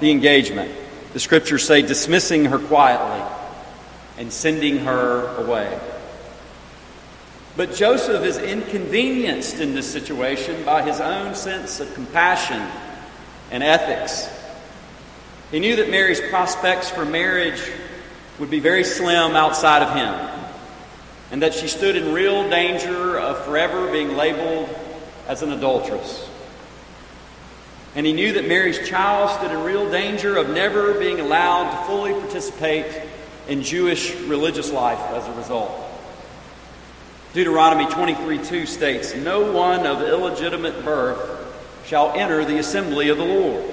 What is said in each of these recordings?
the engagement. The scriptures say, dismissing her quietly and sending her away. But Joseph is inconvenienced in this situation by his own sense of compassion and ethics. He knew that Mary's prospects for marriage would be very slim outside of him, and that she stood in real danger of forever being labeled as an adulteress. And he knew that Mary's child stood in real danger of never being allowed to fully participate in Jewish religious life as a result. Deuteronomy 23 2 states, No one of illegitimate birth shall enter the assembly of the Lord.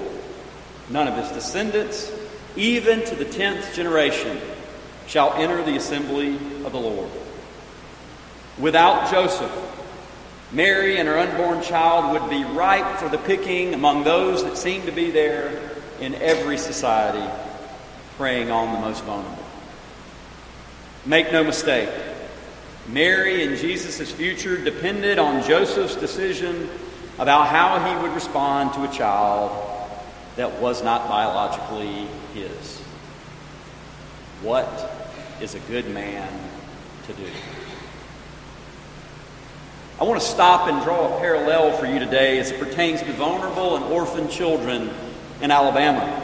None of his descendants, even to the tenth generation, shall enter the assembly of the Lord. Without Joseph, Mary and her unborn child would be ripe for the picking among those that seem to be there in every society, preying on the most vulnerable. Make no mistake, Mary and Jesus' future depended on Joseph's decision about how he would respond to a child that was not biologically his. What is a good man to do? I want to stop and draw a parallel for you today as it pertains to vulnerable and orphan children in Alabama.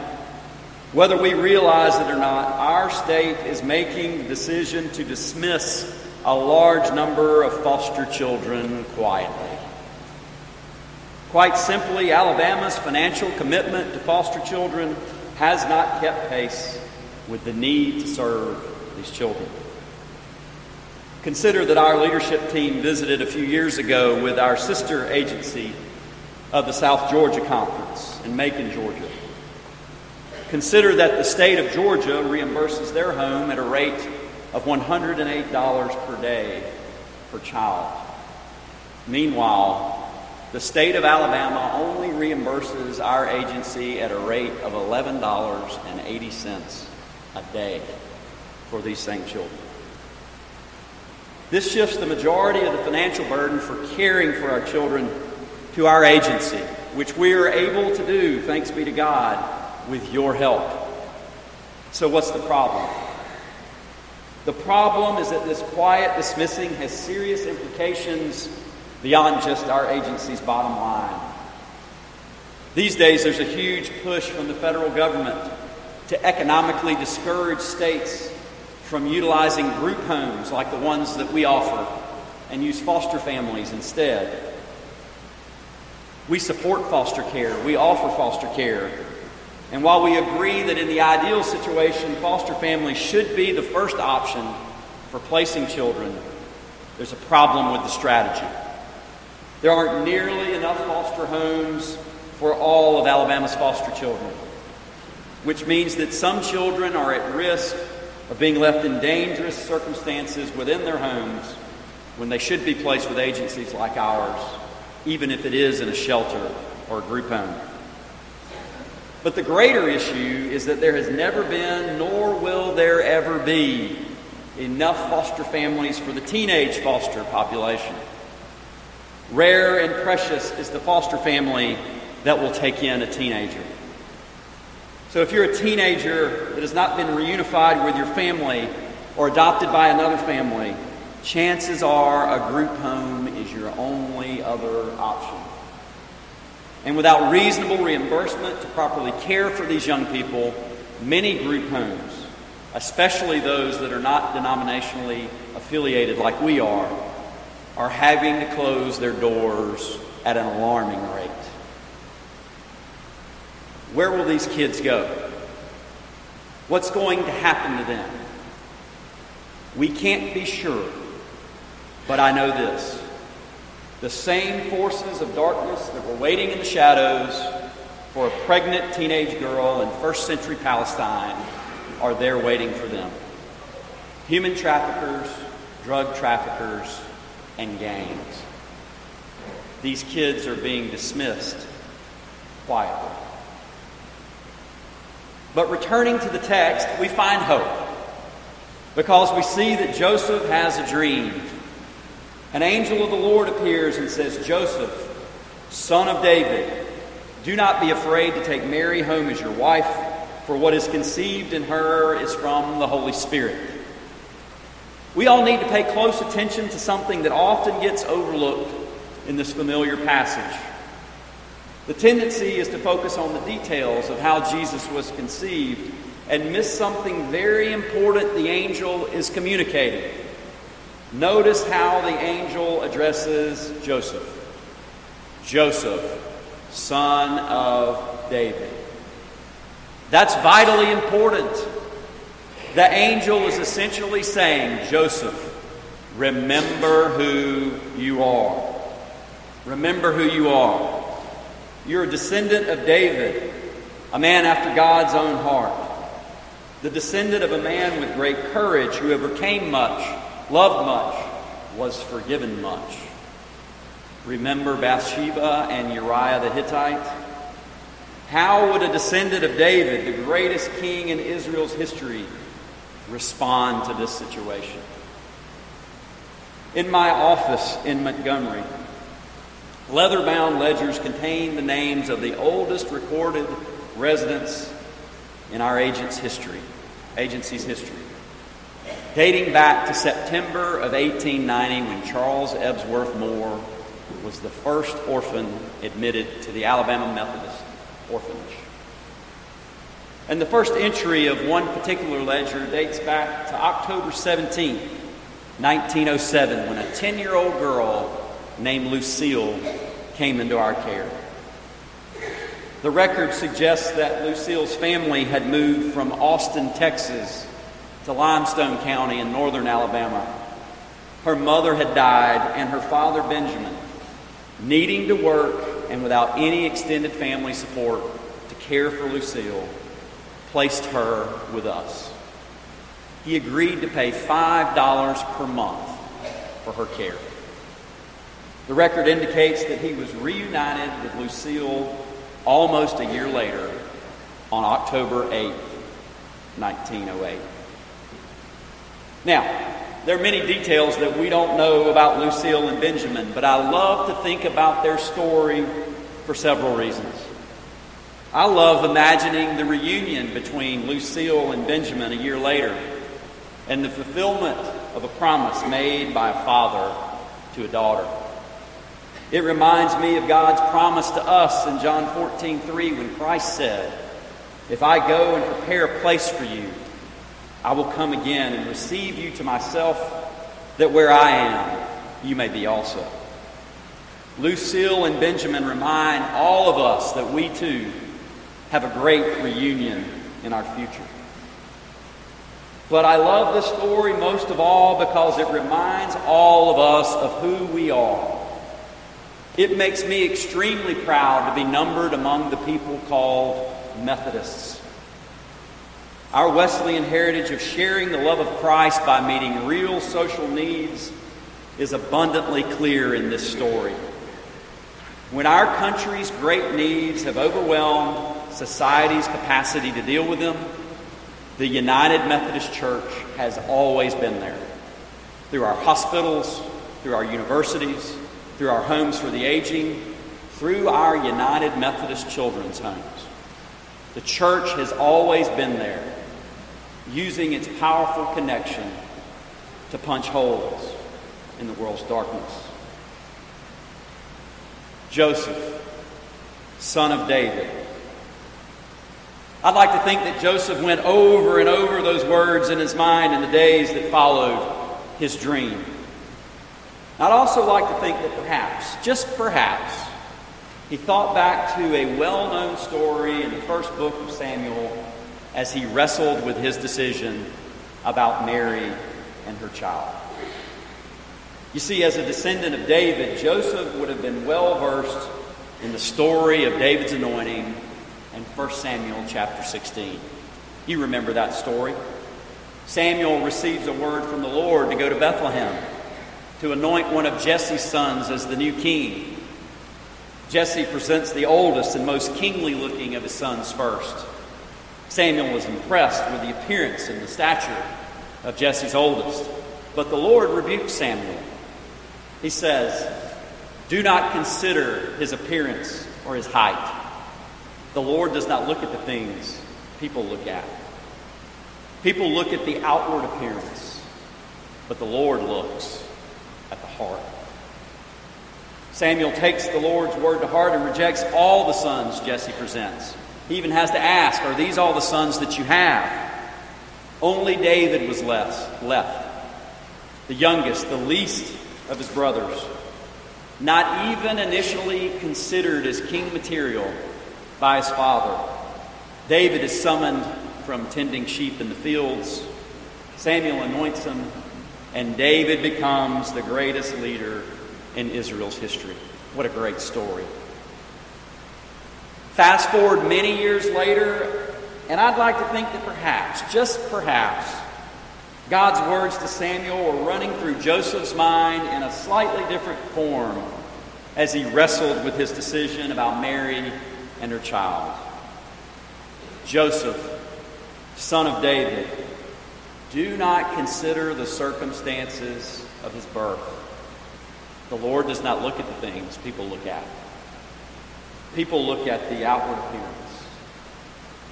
Whether we realize it or not, our state is making the decision to dismiss a large number of foster children quietly. Quite simply, Alabama's financial commitment to foster children has not kept pace with the need to serve these children. Consider that our leadership team visited a few years ago with our sister agency of the South Georgia Conference in Macon, Georgia. Consider that the state of Georgia reimburses their home at a rate of $108 per day per child. Meanwhile, the state of Alabama only reimburses our agency at a rate of $11.80 a day for these same children. This shifts the majority of the financial burden for caring for our children to our agency, which we are able to do, thanks be to God, with your help. So, what's the problem? The problem is that this quiet dismissing has serious implications beyond just our agency's bottom line. These days, there's a huge push from the federal government to economically discourage states from utilizing group homes like the ones that we offer and use foster families instead. We support foster care, we offer foster care. And while we agree that in the ideal situation, foster families should be the first option for placing children, there's a problem with the strategy. There aren't nearly enough foster homes for all of Alabama's foster children, which means that some children are at risk of being left in dangerous circumstances within their homes when they should be placed with agencies like ours, even if it is in a shelter or a group home. But the greater issue is that there has never been, nor will there ever be, enough foster families for the teenage foster population. Rare and precious is the foster family that will take in a teenager. So if you're a teenager that has not been reunified with your family or adopted by another family, chances are a group home is your only other option. And without reasonable reimbursement to properly care for these young people, many group homes, especially those that are not denominationally affiliated like we are, are having to close their doors at an alarming rate. Where will these kids go? What's going to happen to them? We can't be sure, but I know this. The same forces of darkness that were waiting in the shadows for a pregnant teenage girl in first century Palestine are there waiting for them. Human traffickers, drug traffickers, and gangs. These kids are being dismissed quietly. But returning to the text, we find hope because we see that Joseph has a dream. An angel of the Lord appears and says, Joseph, son of David, Do not be afraid to take Mary home as your wife, for what is conceived in her is from the Holy Spirit. We all need to pay close attention to something that often gets overlooked in this familiar passage. The tendency is to focus on the details of how Jesus was conceived and miss something very important the angel is communicating. Notice how the angel addresses Joseph Joseph, son of David. That's vitally important. The angel is essentially saying, Joseph, remember who you are. Remember who you are. You're a descendant of David, a man after God's own heart, the descendant of a man with great courage who overcame much, loved much, was forgiven much. Remember Bathsheba and Uriah the Hittite? How would a descendant of David, the greatest king in Israel's history, respond to this situation? In my office in Montgomery, leather bound ledgers contain the names of the oldest recorded residents in our agent's history, agency's history. Dating back to September of 1890 when Charles Ebsworth Moore was the first orphan admitted to the Alabama Methodist Orphanage. And the first entry of one particular ledger dates back to October 17, 1907, when a 10 year old girl named Lucille came into our care. The record suggests that Lucille's family had moved from Austin, Texas to Limestone County in northern Alabama. Her mother had died, and her father, Benjamin, needing to work and without any extended family support to care for Lucille, placed her with us. He agreed to pay $5 per month for her care. The record indicates that he was reunited with Lucille almost a year later on October 8, 1908. Now, there are many details that we don't know about Lucille and Benjamin, but I love to think about their story for several reasons. I love imagining the reunion between Lucille and Benjamin a year later and the fulfillment of a promise made by a father to a daughter. It reminds me of God's promise to us in John 14, 3, when Christ said, If I go and prepare a place for you, I will come again and receive you to myself, that where I am, you may be also. Lucille and Benjamin remind all of us that we too have a great reunion in our future. But I love this story most of all because it reminds all of us of who we are. It makes me extremely proud to be numbered among the people called Methodists. Our Wesleyan heritage of sharing the love of Christ by meeting real social needs is abundantly clear in this story. When our country's great needs have overwhelmed society's capacity to deal with them, the United Methodist Church has always been there. Through our hospitals, through our universities, through our homes for the aging, through our United Methodist Children's Homes. The church has always been there using its powerful connection to punch holes in the world's darkness. Joseph, son of David. I'd like to think that Joseph went over and over those words in his mind in the days that followed his dream. I'd also like to think that perhaps, just perhaps, he thought back to a well known story in the first book of Samuel as he wrestled with his decision about Mary and her child. You see, as a descendant of David, Joseph would have been well versed in the story of David's anointing in 1 Samuel chapter 16. You remember that story. Samuel receives a word from the Lord to go to Bethlehem to anoint one of Jesse's sons as the new king. Jesse presents the oldest and most kingly looking of his sons first. Samuel was impressed with the appearance and the stature of Jesse's oldest. But the Lord rebuked Samuel. He says, Do not consider his appearance or his height, The Lord does not look at the things people look at. People look at the outward appearance, but the Lord looks heart. Samuel takes the Lord's word to heart and rejects all the sons Jesse presents. He even has to ask, Are these all the sons that you have? Only David was less, left, the youngest, the least of his brothers, not even initially considered as king material by his father. David is summoned from tending sheep in the fields. Samuel anoints him, and David becomes the greatest leader in Israel's history. What a great story. Fast forward many years later, and I'd like to think that perhaps, just perhaps, God's words to Samuel were running through Joseph's mind in a slightly different form as he wrestled with his decision about Mary and her child. Joseph, son of David, do not consider the circumstances of his birth. The Lord does not look at the things people look at. People look at the outward appearance,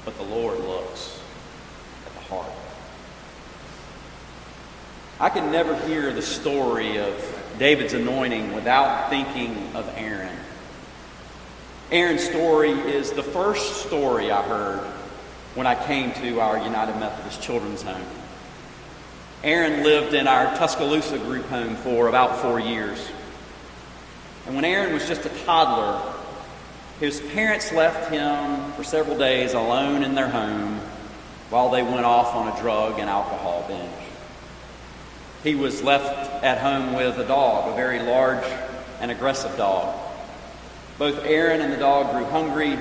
but the Lord looks at the heart. I can never hear the story of David's anointing without thinking of Aaron. Aaron's story is the first story I heard when I came to our United Methodist Children's Home. Aaron lived in our Tuscaloosa group home for about four years. And when Aaron was just a toddler, his parents left him for several days alone in their home while they went off on a drug and alcohol binge. He was left at home with a dog, a very large and aggressive dog. Both Aaron and the dog grew hungry,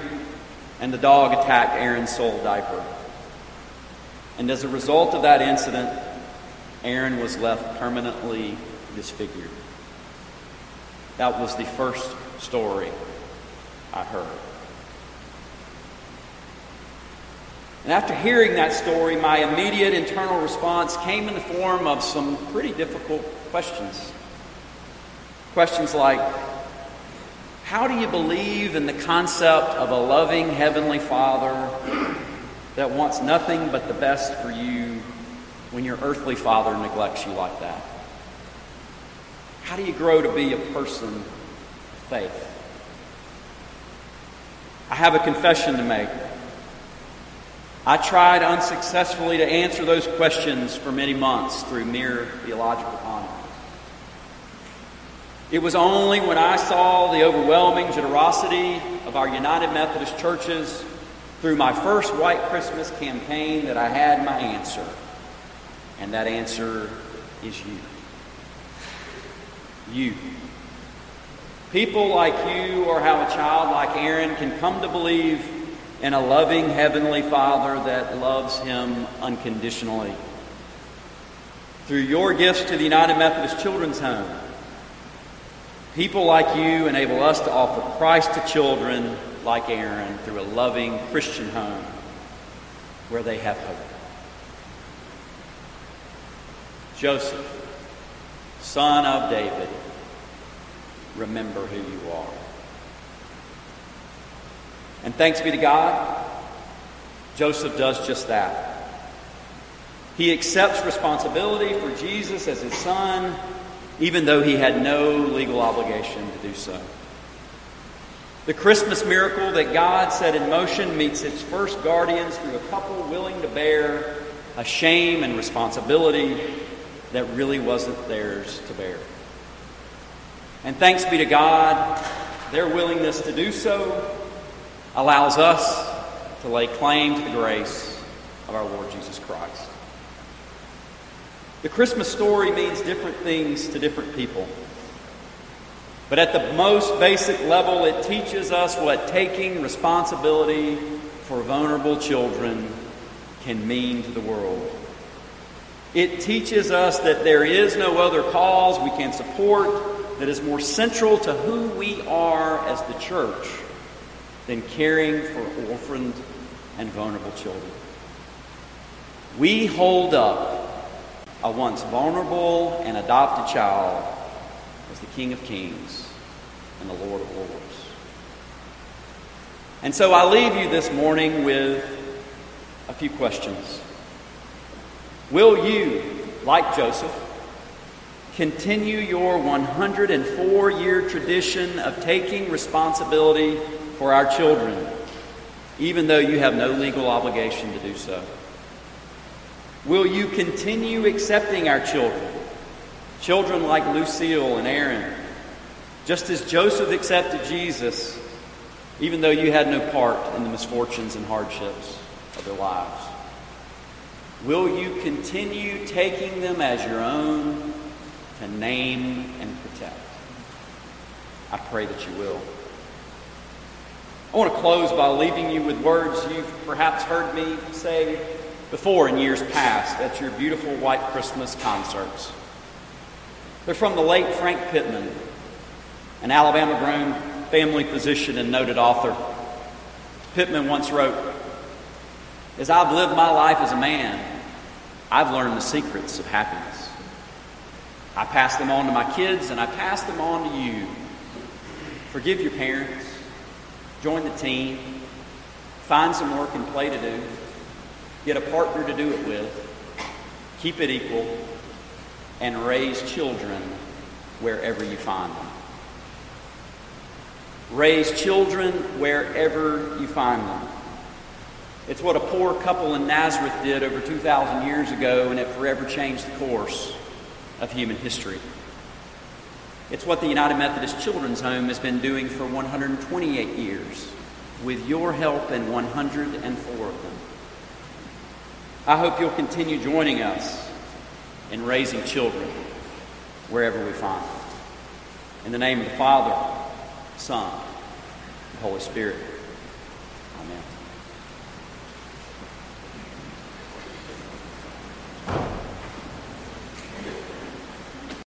and the dog attacked Aaron's sole diaper. And as a result of that incident, Aaron was left permanently disfigured. That was the first story I heard. And after hearing that story, my immediate internal response came in the form of some pretty difficult questions. Questions like How do you believe in the concept of a loving Heavenly Father that wants nothing but the best for you when your earthly father neglects you like that? How do you grow to be a person of faith? I have a confession to make. I tried unsuccessfully to answer those questions for many months through mere theological pondering. It was only when I saw the overwhelming generosity of our United Methodist churches through my first White Christmas campaign that I had my answer. And that answer is you you. People like you, or how a child like Aaron can come to believe in a loving Heavenly Father that loves him unconditionally. Through your gifts to the United Methodist Children's Home, people like you enable us to offer Christ to children like Aaron through a loving Christian home where they have hope. Joseph Son of David, remember who you are. And thanks be to God, Joseph does just that. He accepts responsibility for Jesus as his son, even though he had no legal obligation to do so. The Christmas miracle that God set in motion meets its first guardians through a couple willing to bear a shame and responsibility that really wasn't theirs to bear. And thanks be to God, their willingness to do so allows us to lay claim to the grace of our Lord Jesus Christ. The Christmas story means different things to different people. But at the most basic level, it teaches us what taking responsibility for vulnerable children can mean to the world. It teaches us that there is no other cause we can support that is more central to who we are as the church than caring for orphaned and vulnerable children. We hold up a once vulnerable and adopted child as the King of Kings and the Lord of Lords. And so I leave you this morning with a few questions. Will you, like Joseph, continue your 104 year tradition of taking responsibility for our children, even though you have no legal obligation to do so? Will you continue accepting our children, children like Lucille and Aaron, just as Joseph accepted Jesus, even though you had no part in the misfortunes and hardships of their lives? Will you continue taking them as your own to name and protect? I pray that you will. I want to close by leaving you with words you've perhaps heard me say before in years past at your beautiful White Christmas concerts. They're from the late Frank Pittman, an Alabama grown family physician and noted author. Pittman once wrote As I've lived my life as a man, I've learned the secrets of happiness. I pass them on to my kids and I pass them on to you. Forgive your parents, join the team, find some work and play to do, get a partner to do it with, keep it equal, and raise children wherever you find them. Raise children wherever you find them. It's what a poor couple in Nazareth did over 2,000 years ago, and it forever changed the course of human history. It's what the United Methodist Children's Home has been doing for 128 years, with your help and 104 of them. I hope you'll continue joining us in raising children wherever we find them. In the name of the Father, Son, and Holy Spirit.